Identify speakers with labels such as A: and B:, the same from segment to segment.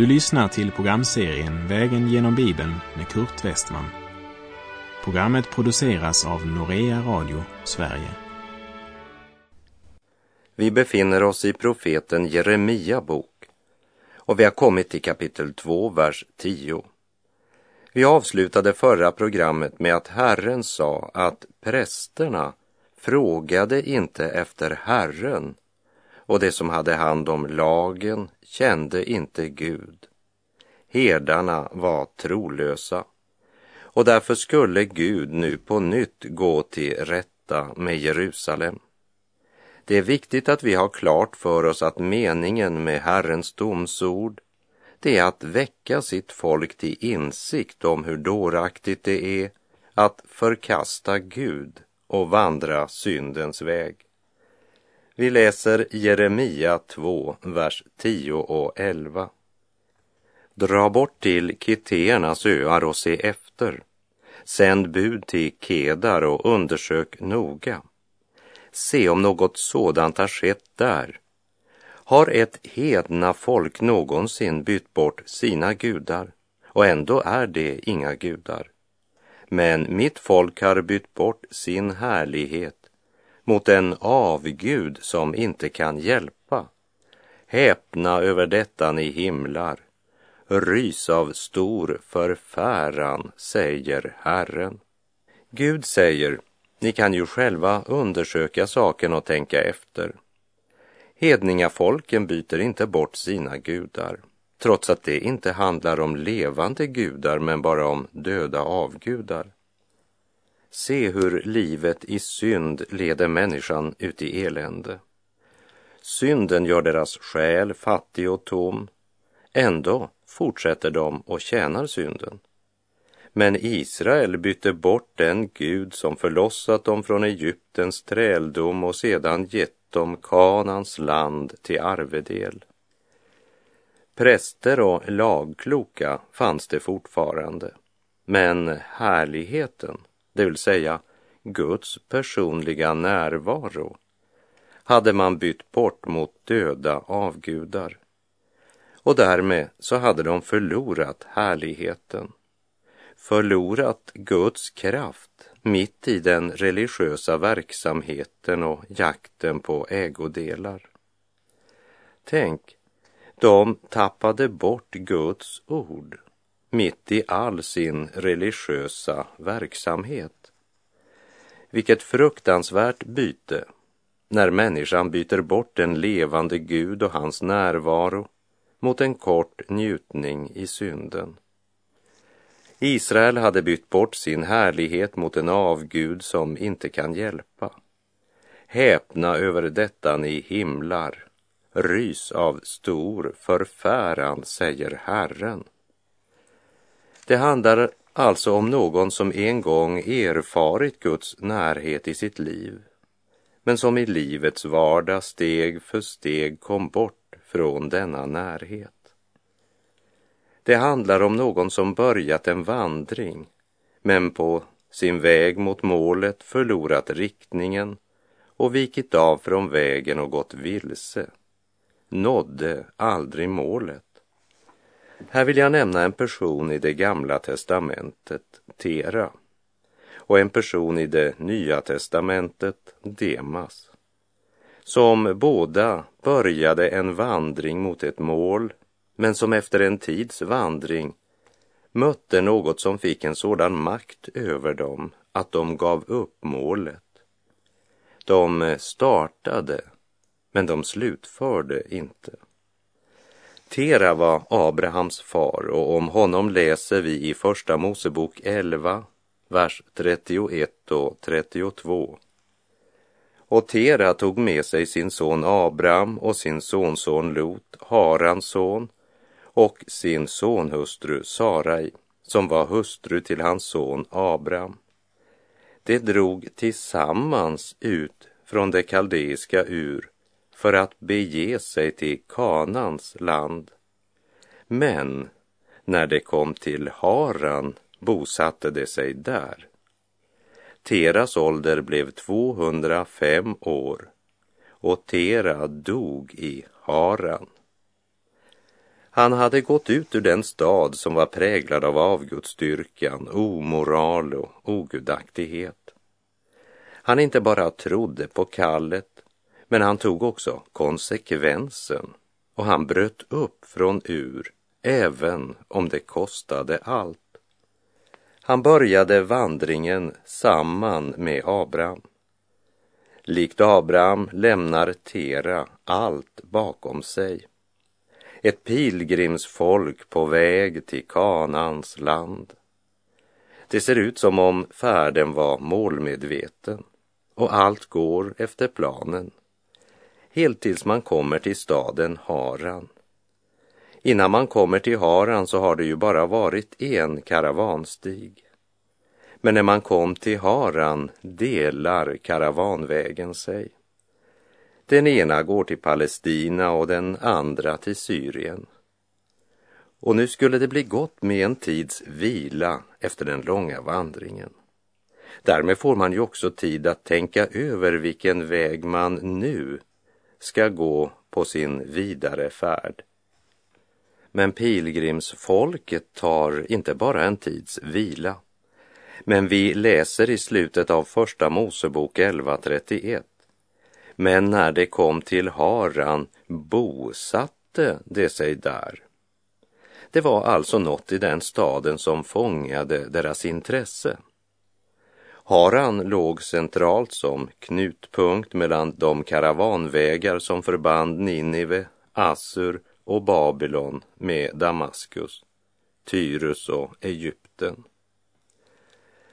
A: Du lyssnar till programserien Vägen genom Bibeln med Kurt Westman. Programmet produceras av Norea Radio Sverige.
B: Vi befinner oss i profeten Jeremia bok och vi har kommit till kapitel 2, vers 10. Vi avslutade förra programmet med att Herren sa att prästerna frågade inte efter Herren och de som hade hand om lagen kände inte Gud. Herdarna var trolösa och därför skulle Gud nu på nytt gå till rätta med Jerusalem. Det är viktigt att vi har klart för oss att meningen med Herrens domsord det är att väcka sitt folk till insikt om hur dåraktigt det är att förkasta Gud och vandra syndens väg. Vi läser Jeremia 2, vers 10 och 11. Dra bort till Kiteernas öar och se efter. Sänd bud till Kedar och undersök noga. Se om något sådant har skett där. Har ett hedna folk någonsin bytt bort sina gudar? Och ändå är det inga gudar. Men mitt folk har bytt bort sin härlighet mot en avgud som inte kan hjälpa. Häpna över detta ni himlar. Rys av stor förfäran, säger Herren. Gud säger, ni kan ju själva undersöka saken och tänka efter. Hedningafolken byter inte bort sina gudar, trots att det inte handlar om levande gudar men bara om döda avgudar. Se hur livet i synd leder människan ut i elände. Synden gör deras själ fattig och tom. Ändå fortsätter de och tjänar synden. Men Israel bytte bort den Gud som förlossat dem från Egyptens träldom och sedan gett dem Kanans land till arvedel. Präster och lagkloka fanns det fortfarande, men härligheten det vill säga Guds personliga närvaro, hade man bytt bort mot döda avgudar. Och därmed så hade de förlorat härligheten, förlorat Guds kraft mitt i den religiösa verksamheten och jakten på ägodelar. Tänk, de tappade bort Guds ord mitt i all sin religiösa verksamhet. Vilket fruktansvärt byte när människan byter bort en levande Gud och hans närvaro mot en kort njutning i synden. Israel hade bytt bort sin härlighet mot en avgud som inte kan hjälpa. Häpna över detta ni himlar, rys av stor förfäran, säger Herren. Det handlar alltså om någon som en gång erfarit Guds närhet i sitt liv, men som i livets vardag steg för steg kom bort från denna närhet. Det handlar om någon som börjat en vandring, men på sin väg mot målet förlorat riktningen och vikit av från vägen och gått vilse, nådde aldrig målet. Här vill jag nämna en person i det gamla testamentet, Tera, och en person i det nya testamentet, Demas, som båda började en vandring mot ett mål, men som efter en tids vandring mötte något som fick en sådan makt över dem att de gav upp målet. De startade, men de slutförde inte. Tera var Abrahams far och om honom läser vi i Första Mosebok 11, vers 31 och 32. Och Tera tog med sig sin son Abraham och sin sonson Lot, Harans son, och sin sonhustru Sarai, som var hustru till hans son Abraham. De drog tillsammans ut från det kaldeiska ur för att bege sig till Kanans land. Men när de kom till Haran bosatte de sig där. Teras ålder blev 205 år och Tera dog i Haran. Han hade gått ut ur den stad som var präglad av avgudsdyrkan, omoral och ogudaktighet. Han inte bara trodde på kallet, men han tog också konsekvensen och han bröt upp från Ur, även om det kostade allt. Han började vandringen samman med Abraham. Likt Abraham lämnar Tera allt bakom sig. Ett pilgrimsfolk på väg till Kanans land. Det ser ut som om färden var målmedveten och allt går efter planen. Helt tills man kommer till staden Haran. Innan man kommer till Haran så har det ju bara varit en karavanstig. Men när man kom till Haran delar karavanvägen sig. Den ena går till Palestina och den andra till Syrien. Och nu skulle det bli gott med en tids vila efter den långa vandringen. Därmed får man ju också tid att tänka över vilken väg man nu ska gå på sin vidare färd. Men pilgrimsfolket tar inte bara en tids vila. Men vi läser i slutet av Första Mosebok 11.31. Men när det kom till Haran bosatte det sig där. Det var alltså något i den staden som fångade deras intresse. Haran låg centralt som knutpunkt mellan de karavanvägar som förband Ninive, Assur och Babylon med Damaskus, Tyrus och Egypten.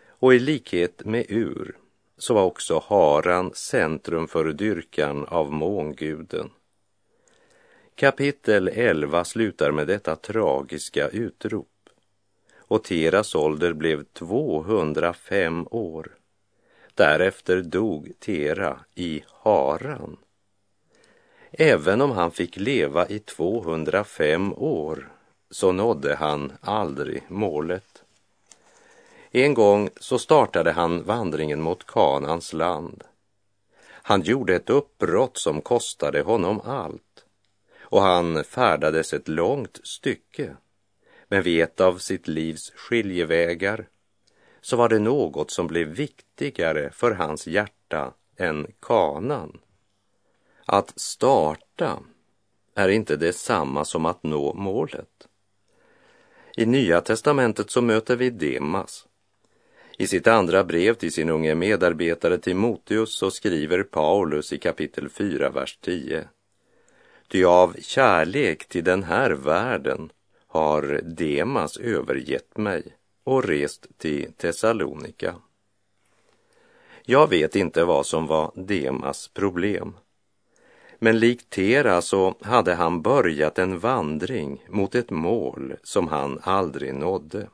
B: Och i likhet med Ur så var också Haran centrum för dyrkan av månguden. Kapitel 11 slutar med detta tragiska utrop. Och Teras ålder blev 205 år. Därefter dog Tera i Haran. Även om han fick leva i 205 år så nådde han aldrig målet. En gång så startade han vandringen mot Kanans land. Han gjorde ett uppbrott som kostade honom allt och han färdades ett långt stycke. Men vid ett av sitt livs skiljevägar så var det något som blev viktigare för hans hjärta än kanan. Att starta är inte detsamma som att nå målet. I Nya testamentet så möter vi Demas i sitt andra brev till sin unge medarbetare Timoteus så skriver Paulus i kapitel 4, vers 10. Ty av kärlek till den här världen har Demas övergett mig och rest till Thessalonika. Jag vet inte vad som var Demas problem. Men likt Tera så hade han börjat en vandring mot ett mål som han aldrig nådde.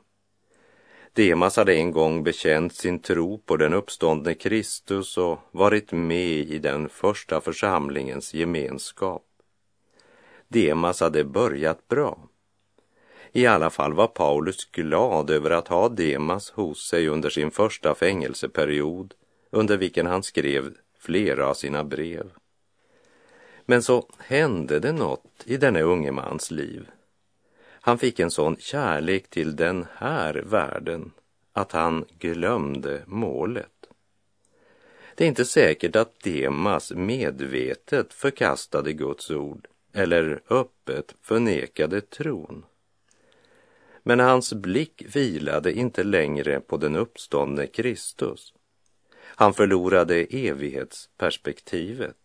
B: Demas hade en gång bekänt sin tro på den uppståndne Kristus och varit med i den första församlingens gemenskap. Demas hade börjat bra. I alla fall var Paulus glad över att ha Demas hos sig under sin första fängelseperiod under vilken han skrev flera av sina brev. Men så hände det något i denne unge mans liv han fick en sån kärlek till den här världen att han glömde målet. Det är inte säkert att Demas medvetet förkastade Guds ord eller öppet förnekade tron. Men hans blick vilade inte längre på den uppståndne Kristus. Han förlorade evighetsperspektivet.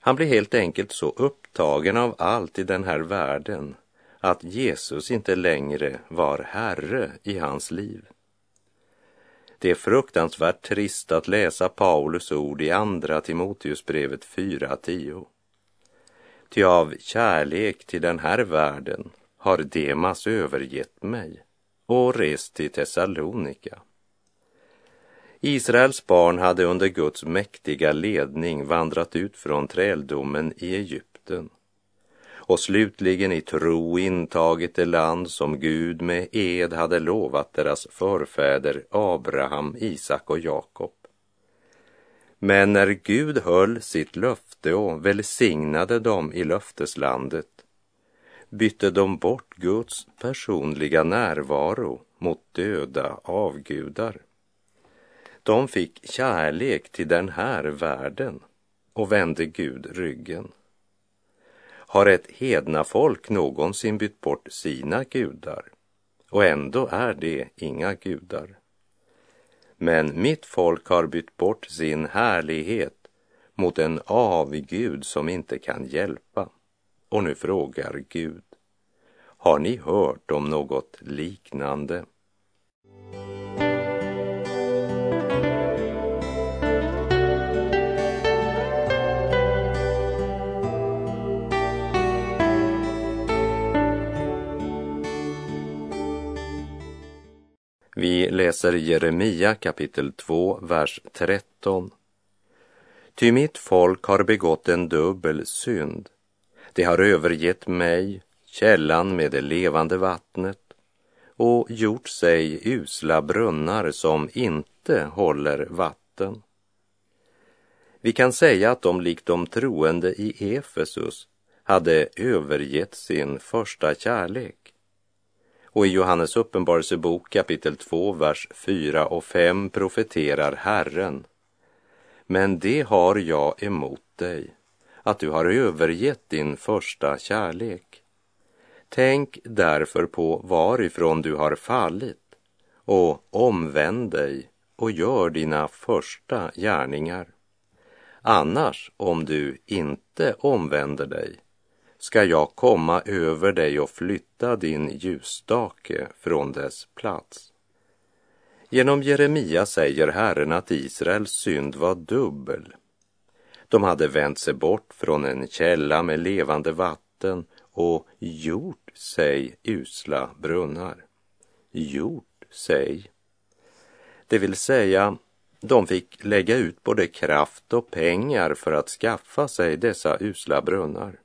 B: Han blev helt enkelt så upptagen av allt i den här världen att Jesus inte längre var Herre i hans liv. Det är fruktansvärt trist att läsa Paulus ord i Andra Timoteusbrevet 4.10. Ty av kärlek till den här världen har Demas övergett mig och rest till Thessalonika. Israels barn hade under Guds mäktiga ledning vandrat ut från träldomen i Egypten och slutligen i tro intagit det land som Gud med ed hade lovat deras förfäder Abraham, Isak och Jakob. Men när Gud höll sitt löfte och välsignade dem i löfteslandet bytte de bort Guds personliga närvaro mot döda avgudar. De fick kärlek till den här världen och vände Gud ryggen. Har ett hedna folk någonsin bytt bort sina gudar? Och ändå är det inga gudar. Men mitt folk har bytt bort sin härlighet mot en avgud som inte kan hjälpa. Och nu frågar Gud, har ni hört om något liknande? Vi läser Jeremia kapitel 2, vers 13. Ty mitt folk har begått en dubbel synd. Det har övergett mig, källan med det levande vattnet, och gjort sig usla brunnar som inte håller vatten. Vi kan säga att de likt de troende i Efesus hade övergett sin första kärlek. Och i Johannes uppenbarelsebok kapitel 2, vers 4 och 5 profeterar Herren. Men det har jag emot dig, att du har övergett din första kärlek. Tänk därför på varifrån du har fallit och omvänd dig och gör dina första gärningar. Annars, om du inte omvänder dig, ska jag komma över dig och flytta din ljusstake från dess plats. Genom Jeremia säger Herren att Israels synd var dubbel. De hade vänt sig bort från en källa med levande vatten och gjort sig usla brunnar. Gjort sig. Det vill säga, de fick lägga ut både kraft och pengar för att skaffa sig dessa usla brunnar.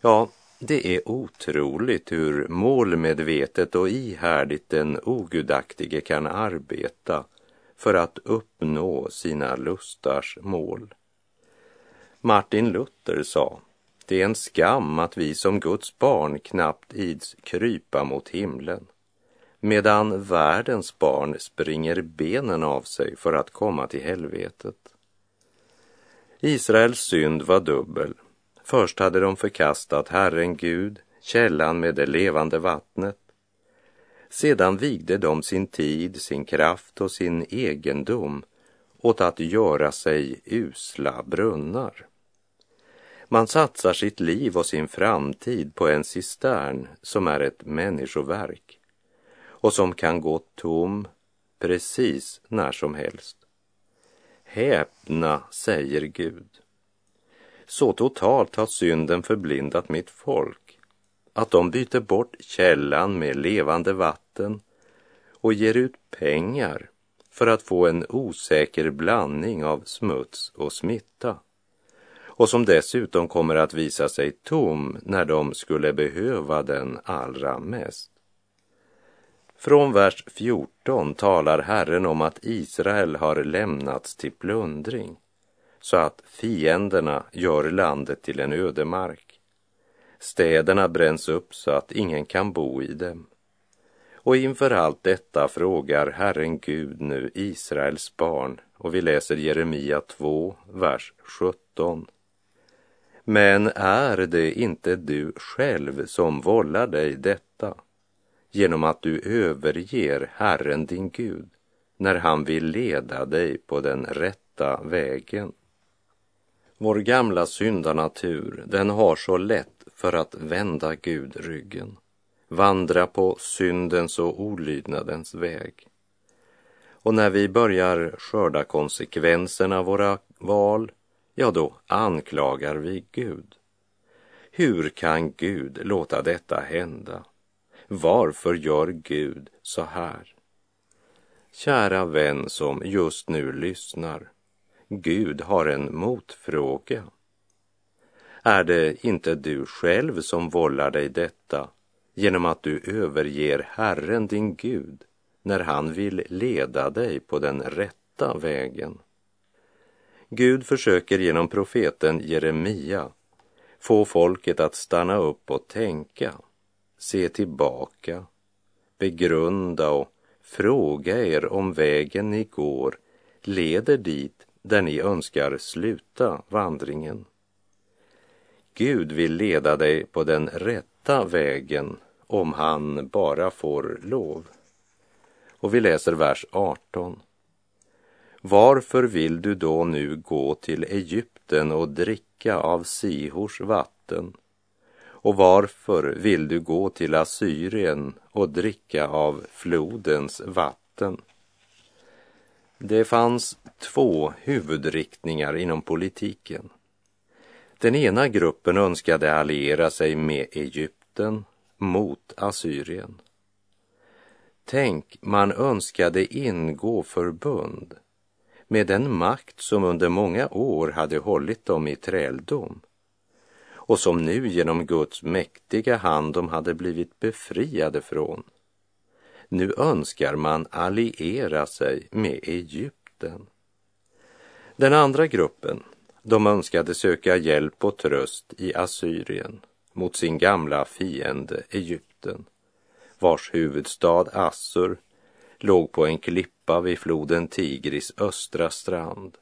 B: Ja, det är otroligt hur målmedvetet och ihärdigt den ogudaktige kan arbeta för att uppnå sina lustars mål. Martin Luther sa, det är en skam att vi som Guds barn knappt ids krypa mot himlen, medan världens barn springer benen av sig för att komma till helvetet. Israels synd var dubbel Först hade de förkastat Herren Gud, källan med det levande vattnet. Sedan vigde de sin tid, sin kraft och sin egendom åt att göra sig usla brunnar. Man satsar sitt liv och sin framtid på en cistern som är ett människoverk och som kan gå tom precis när som helst. Häpna, säger Gud. Så totalt har synden förblindat mitt folk att de byter bort källan med levande vatten och ger ut pengar för att få en osäker blandning av smuts och smitta och som dessutom kommer att visa sig tom när de skulle behöva den allra mest. Från vers 14 talar Herren om att Israel har lämnats till plundring så att fienderna gör landet till en ödemark. Städerna bränns upp så att ingen kan bo i dem. Och inför allt detta frågar Herren Gud nu Israels barn och vi läser Jeremia 2, vers 17. Men är det inte du själv som vållar dig detta genom att du överger Herren din Gud när han vill leda dig på den rätta vägen? Vår gamla syndanatur, den har så lätt för att vända Gud ryggen, vandra på syndens och olydnadens väg. Och när vi börjar skörda konsekvenserna av våra val, ja då anklagar vi Gud. Hur kan Gud låta detta hända? Varför gör Gud så här? Kära vän som just nu lyssnar, Gud har en motfråga. Är det inte du själv som vållar dig detta genom att du överger Herren din Gud när han vill leda dig på den rätta vägen? Gud försöker genom profeten Jeremia få folket att stanna upp och tänka, se tillbaka, begrunda och fråga er om vägen ni går leder dit där ni önskar sluta vandringen. Gud vill leda dig på den rätta vägen om han bara får lov. Och vi läser vers 18. Varför vill du då nu gå till Egypten och dricka av Sihors vatten? Och varför vill du gå till Assyrien och dricka av flodens vatten? Det fanns två huvudriktningar inom politiken. Den ena gruppen önskade alliera sig med Egypten mot Assyrien. Tänk, man önskade ingå förbund med den makt som under många år hade hållit dem i träldom och som nu genom Guds mäktiga hand de hade blivit befriade från. Nu önskar man alliera sig med Egypten. Den andra gruppen, de önskade söka hjälp och tröst i Assyrien mot sin gamla fiende Egypten, vars huvudstad Assur låg på en klippa vid floden Tigris östra strand.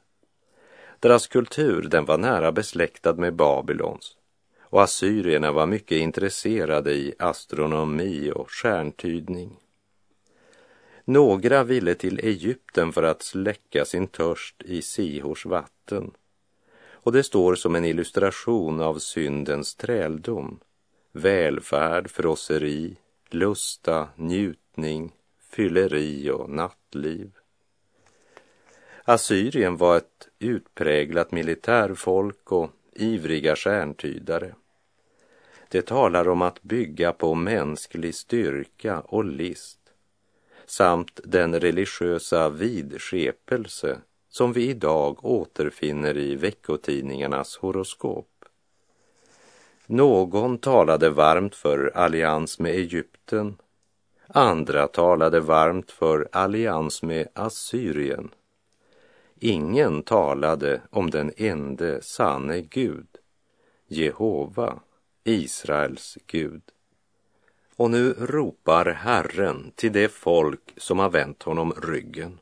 B: Deras kultur den var nära besläktad med Babylons och assyrierna var mycket intresserade i astronomi och stjärntydning. Några ville till Egypten för att släcka sin törst i Sihors vatten. Och det står som en illustration av syndens träldom. Välfärd, frosseri, lusta, njutning, fylleri och nattliv. Assyrien var ett utpräglat militärfolk och ivriga stjärntydare. Det talar om att bygga på mänsklig styrka och list samt den religiösa vidskepelse som vi idag återfinner i veckotidningarnas horoskop. Någon talade varmt för allians med Egypten, andra talade varmt för allians med Assyrien. Ingen talade om den ende sanne Gud, Jehova, Israels Gud. Och nu ropar Herren till det folk som har vänt honom ryggen.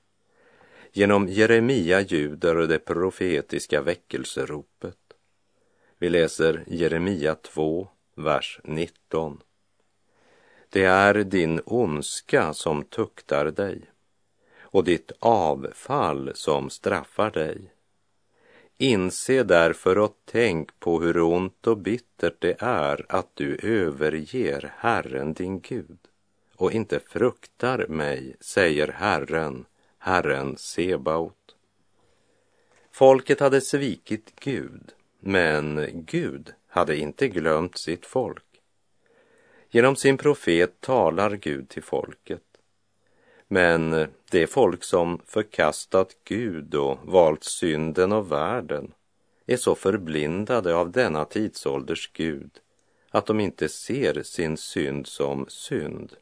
B: Genom Jeremia ljuder det profetiska väckelseropet. Vi läser Jeremia 2, vers 19. Det är din ondska som tuktar dig och ditt avfall som straffar dig. Inse därför och tänk på hur ont och bittert det är att du överger Herren din Gud och inte fruktar mig, säger Herren, Herren Sebaot. Folket hade svikit Gud, men Gud hade inte glömt sitt folk. Genom sin profet talar Gud till folket. Men det folk som förkastat Gud och valt synden och världen är så förblindade av denna tidsålders Gud att de inte ser sin synd som synd.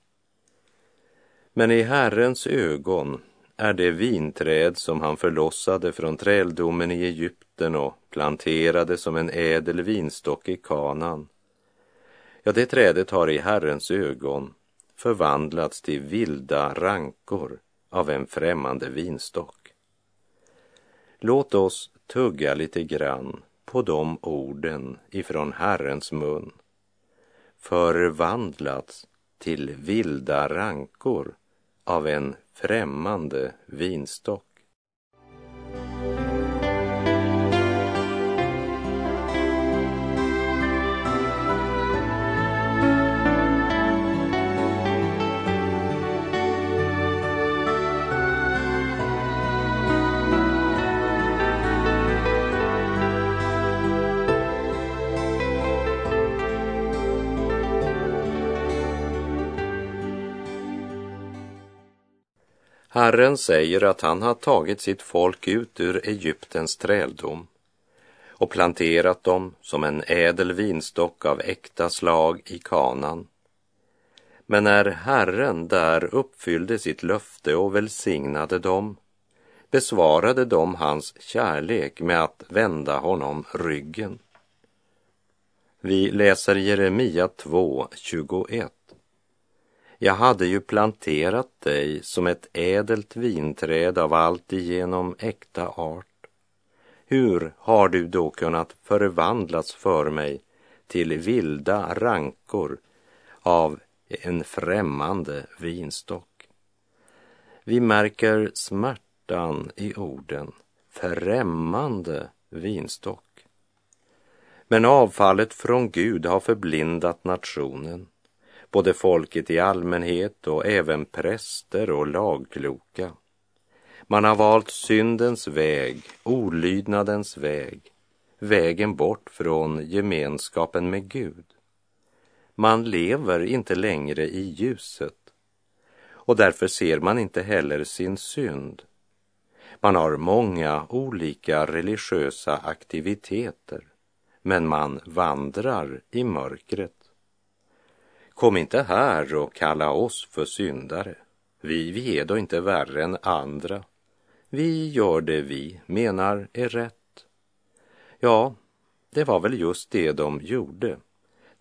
B: Men i Herrens ögon är det vinträd som han förlossade från träldomen i Egypten och planterade som en ädel vinstock i kanan. Ja, det trädet har i Herrens ögon förvandlats till vilda rankor av en främmande vinstock. Låt oss tugga lite grann på de orden ifrån Herrens mun. Förvandlats till vilda rankor av en främmande vinstock. Herren säger att han har tagit sitt folk ut ur Egyptens träldom och planterat dem som en ädel vinstock av äkta slag i kanan. Men när Herren där uppfyllde sitt löfte och välsignade dem besvarade de hans kärlek med att vända honom ryggen. Vi läser Jeremia 2, 21. Jag hade ju planterat dig som ett ädelt vinträd av alltigenom äkta art. Hur har du då kunnat förvandlas för mig till vilda rankor av en främmande vinstock? Vi märker smärtan i orden främmande vinstock. Men avfallet från Gud har förblindat nationen både folket i allmänhet och även präster och lagkloka. Man har valt syndens väg, olydnadens väg, vägen bort från gemenskapen med Gud. Man lever inte längre i ljuset och därför ser man inte heller sin synd. Man har många olika religiösa aktiviteter, men man vandrar i mörkret. Kom inte här och kalla oss för syndare. Vi, vi är då inte värre än andra. Vi gör det vi menar är rätt. Ja, det var väl just det de gjorde.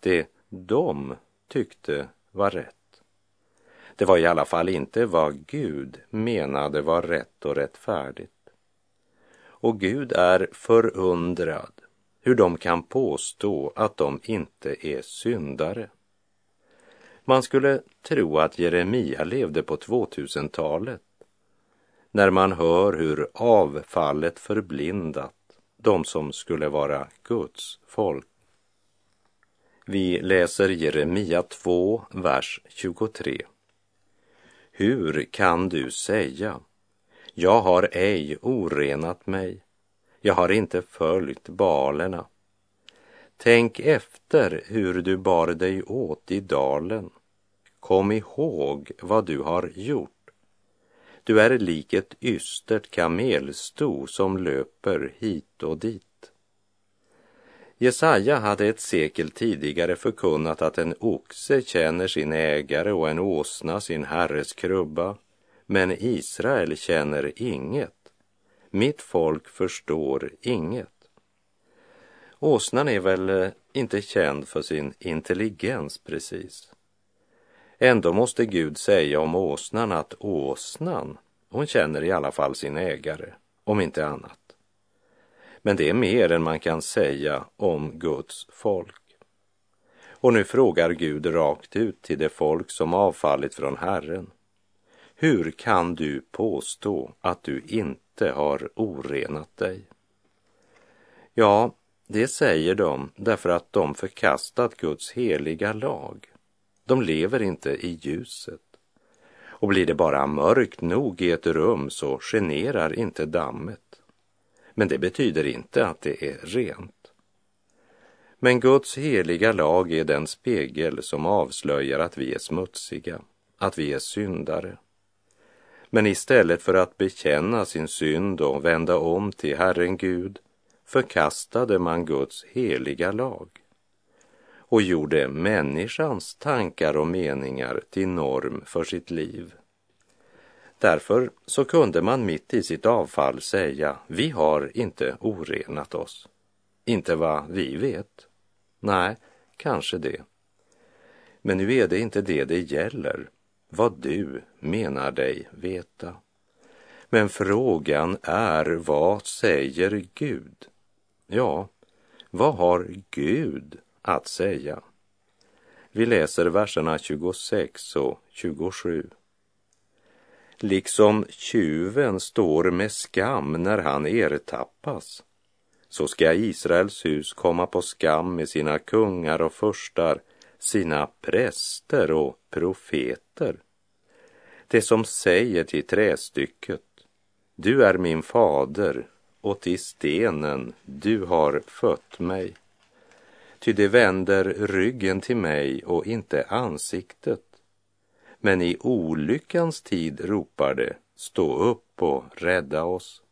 B: Det de tyckte var rätt. Det var i alla fall inte vad Gud menade var rätt och rättfärdigt. Och Gud är förundrad hur de kan påstå att de inte är syndare. Man skulle tro att Jeremia levde på 2000-talet när man hör hur avfallet förblindat de som skulle vara Guds folk. Vi läser Jeremia 2, vers 23. Hur kan du säga, jag har ej orenat mig, jag har inte följt balerna. Tänk efter hur du bar dig åt i dalen. Kom ihåg vad du har gjort. Du är lik ett ystert kamelsto som löper hit och dit. Jesaja hade ett sekel tidigare förkunnat att en oxe känner sin ägare och en åsna sin herres krubba. Men Israel känner inget. Mitt folk förstår inget. Åsnan är väl eh, inte känd för sin intelligens precis. Ändå måste Gud säga om åsnan att åsnan, hon känner i alla fall sin ägare, om inte annat. Men det är mer än man kan säga om Guds folk. Och nu frågar Gud rakt ut till det folk som avfallit från Herren. Hur kan du påstå att du inte har orenat dig? Ja, det säger de därför att de förkastat Guds heliga lag. De lever inte i ljuset. Och blir det bara mörkt nog i ett rum så generar inte dammet. Men det betyder inte att det är rent. Men Guds heliga lag är den spegel som avslöjar att vi är smutsiga, att vi är syndare. Men istället för att bekänna sin synd och vända om till Herren Gud förkastade man Guds heliga lag och gjorde människans tankar och meningar till norm för sitt liv. Därför så kunde man mitt i sitt avfall säga, vi har inte orenat oss. Inte vad vi vet. Nej, kanske det. Men nu är det inte det det gäller, vad du menar dig veta. Men frågan är, vad säger Gud? Ja, vad har Gud att säga? Vi läser verserna 26 och 27. Liksom tjuven står med skam när han ertappas, så ska Israels hus komma på skam med sina kungar och förstar, sina präster och profeter. Det som säger till trästycket, du är min fader, och till stenen, du har fött mig. Ty det vänder ryggen till mig och inte ansiktet. Men i olyckans tid ropar det, stå upp och rädda oss.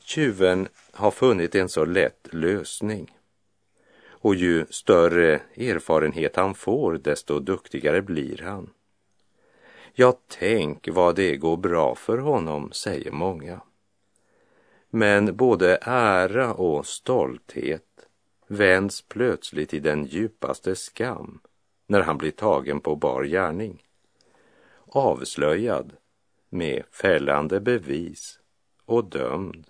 B: Tjuven har funnit en så lätt lösning. Och ju större erfarenhet han får, desto duktigare blir han. Ja, tänk vad det går bra för honom, säger många. Men både ära och stolthet vänds plötsligt i den djupaste skam när han blir tagen på bar gärning. Avslöjad med fällande bevis och dömd.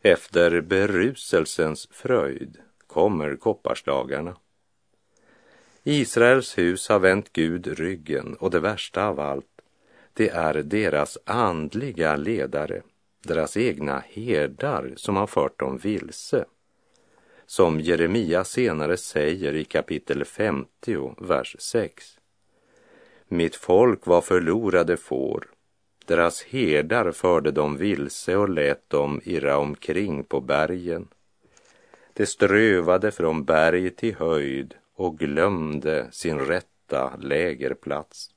B: Efter beruselsens fröjd kommer kopparslagarna. Israels hus har vänt Gud ryggen och det värsta av allt, det är deras andliga ledare, deras egna herdar som har fört dem vilse. Som Jeremia senare säger i kapitel 50, vers 6. Mitt folk var förlorade får, deras herdar förde dem vilse och lät dem irra omkring på bergen. De strövade från berg till höjd och glömde sin rätta lägerplats.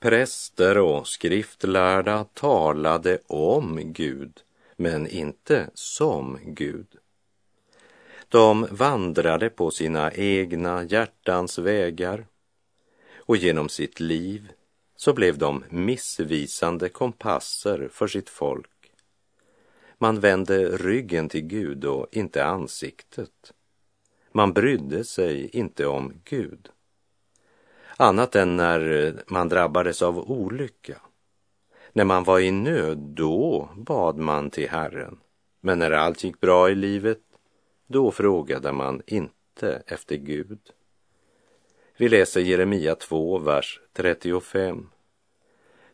B: Präster och skriftlärda talade om Gud, men inte som Gud. De vandrade på sina egna hjärtans vägar och genom sitt liv så blev de missvisande kompasser för sitt folk. Man vände ryggen till Gud och inte ansiktet. Man brydde sig inte om Gud. Annat än när man drabbades av olycka. När man var i nöd, då bad man till Herren. Men när allt gick bra i livet, då frågade man inte efter Gud. Vi läser Jeremia 2, vers 35.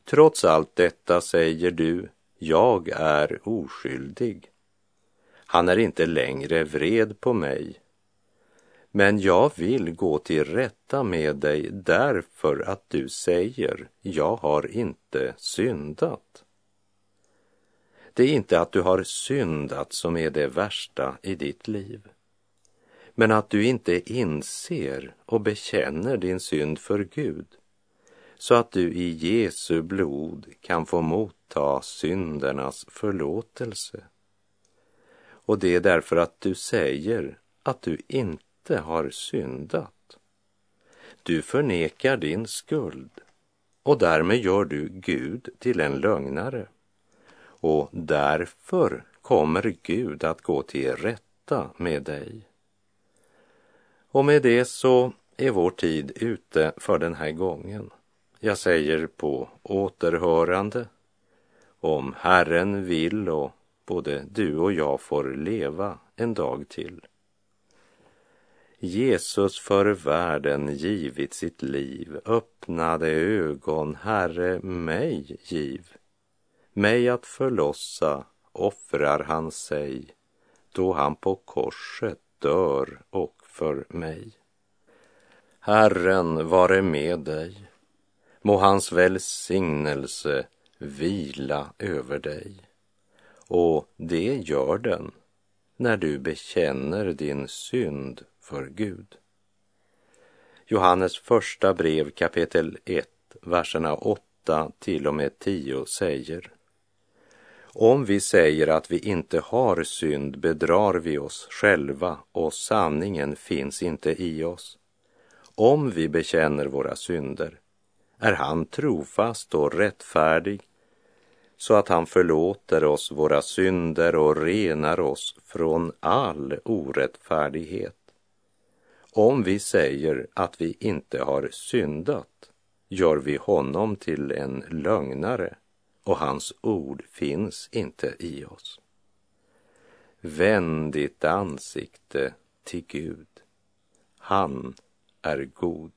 B: Trots allt detta säger du, jag är oskyldig. Han är inte längre vred på mig. Men jag vill gå till rätta med dig därför att du säger, jag har inte syndat. Det är inte att du har syndat som är det värsta i ditt liv men att du inte inser och bekänner din synd för Gud så att du i Jesu blod kan få motta syndernas förlåtelse. Och det är därför att du säger att du inte inte har syndat. Du förnekar din skuld och därmed gör du Gud till en lögnare. Och därför kommer Gud att gå till rätta med dig. Och med det så är vår tid ute för den här gången. Jag säger på återhörande om Herren vill och både du och jag får leva en dag till. Jesus för världen givit sitt liv, öppnade ögon, Herre, mig giv. Mig att förlossa offrar han sig, då han på korset dör och för mig. Herren vare med dig. Må hans välsignelse vila över dig. Och det gör den när du bekänner din synd för Gud. Johannes första brev kapitel 1, verserna 8 till och med 10 säger om vi säger att vi inte har synd bedrar vi oss själva och sanningen finns inte i oss. Om vi bekänner våra synder är han trofast och rättfärdig så att han förlåter oss våra synder och renar oss från all orättfärdighet. Om vi säger att vi inte har syndat gör vi honom till en lögnare och hans ord finns inte i oss. Vänd ditt ansikte till Gud. Han är god.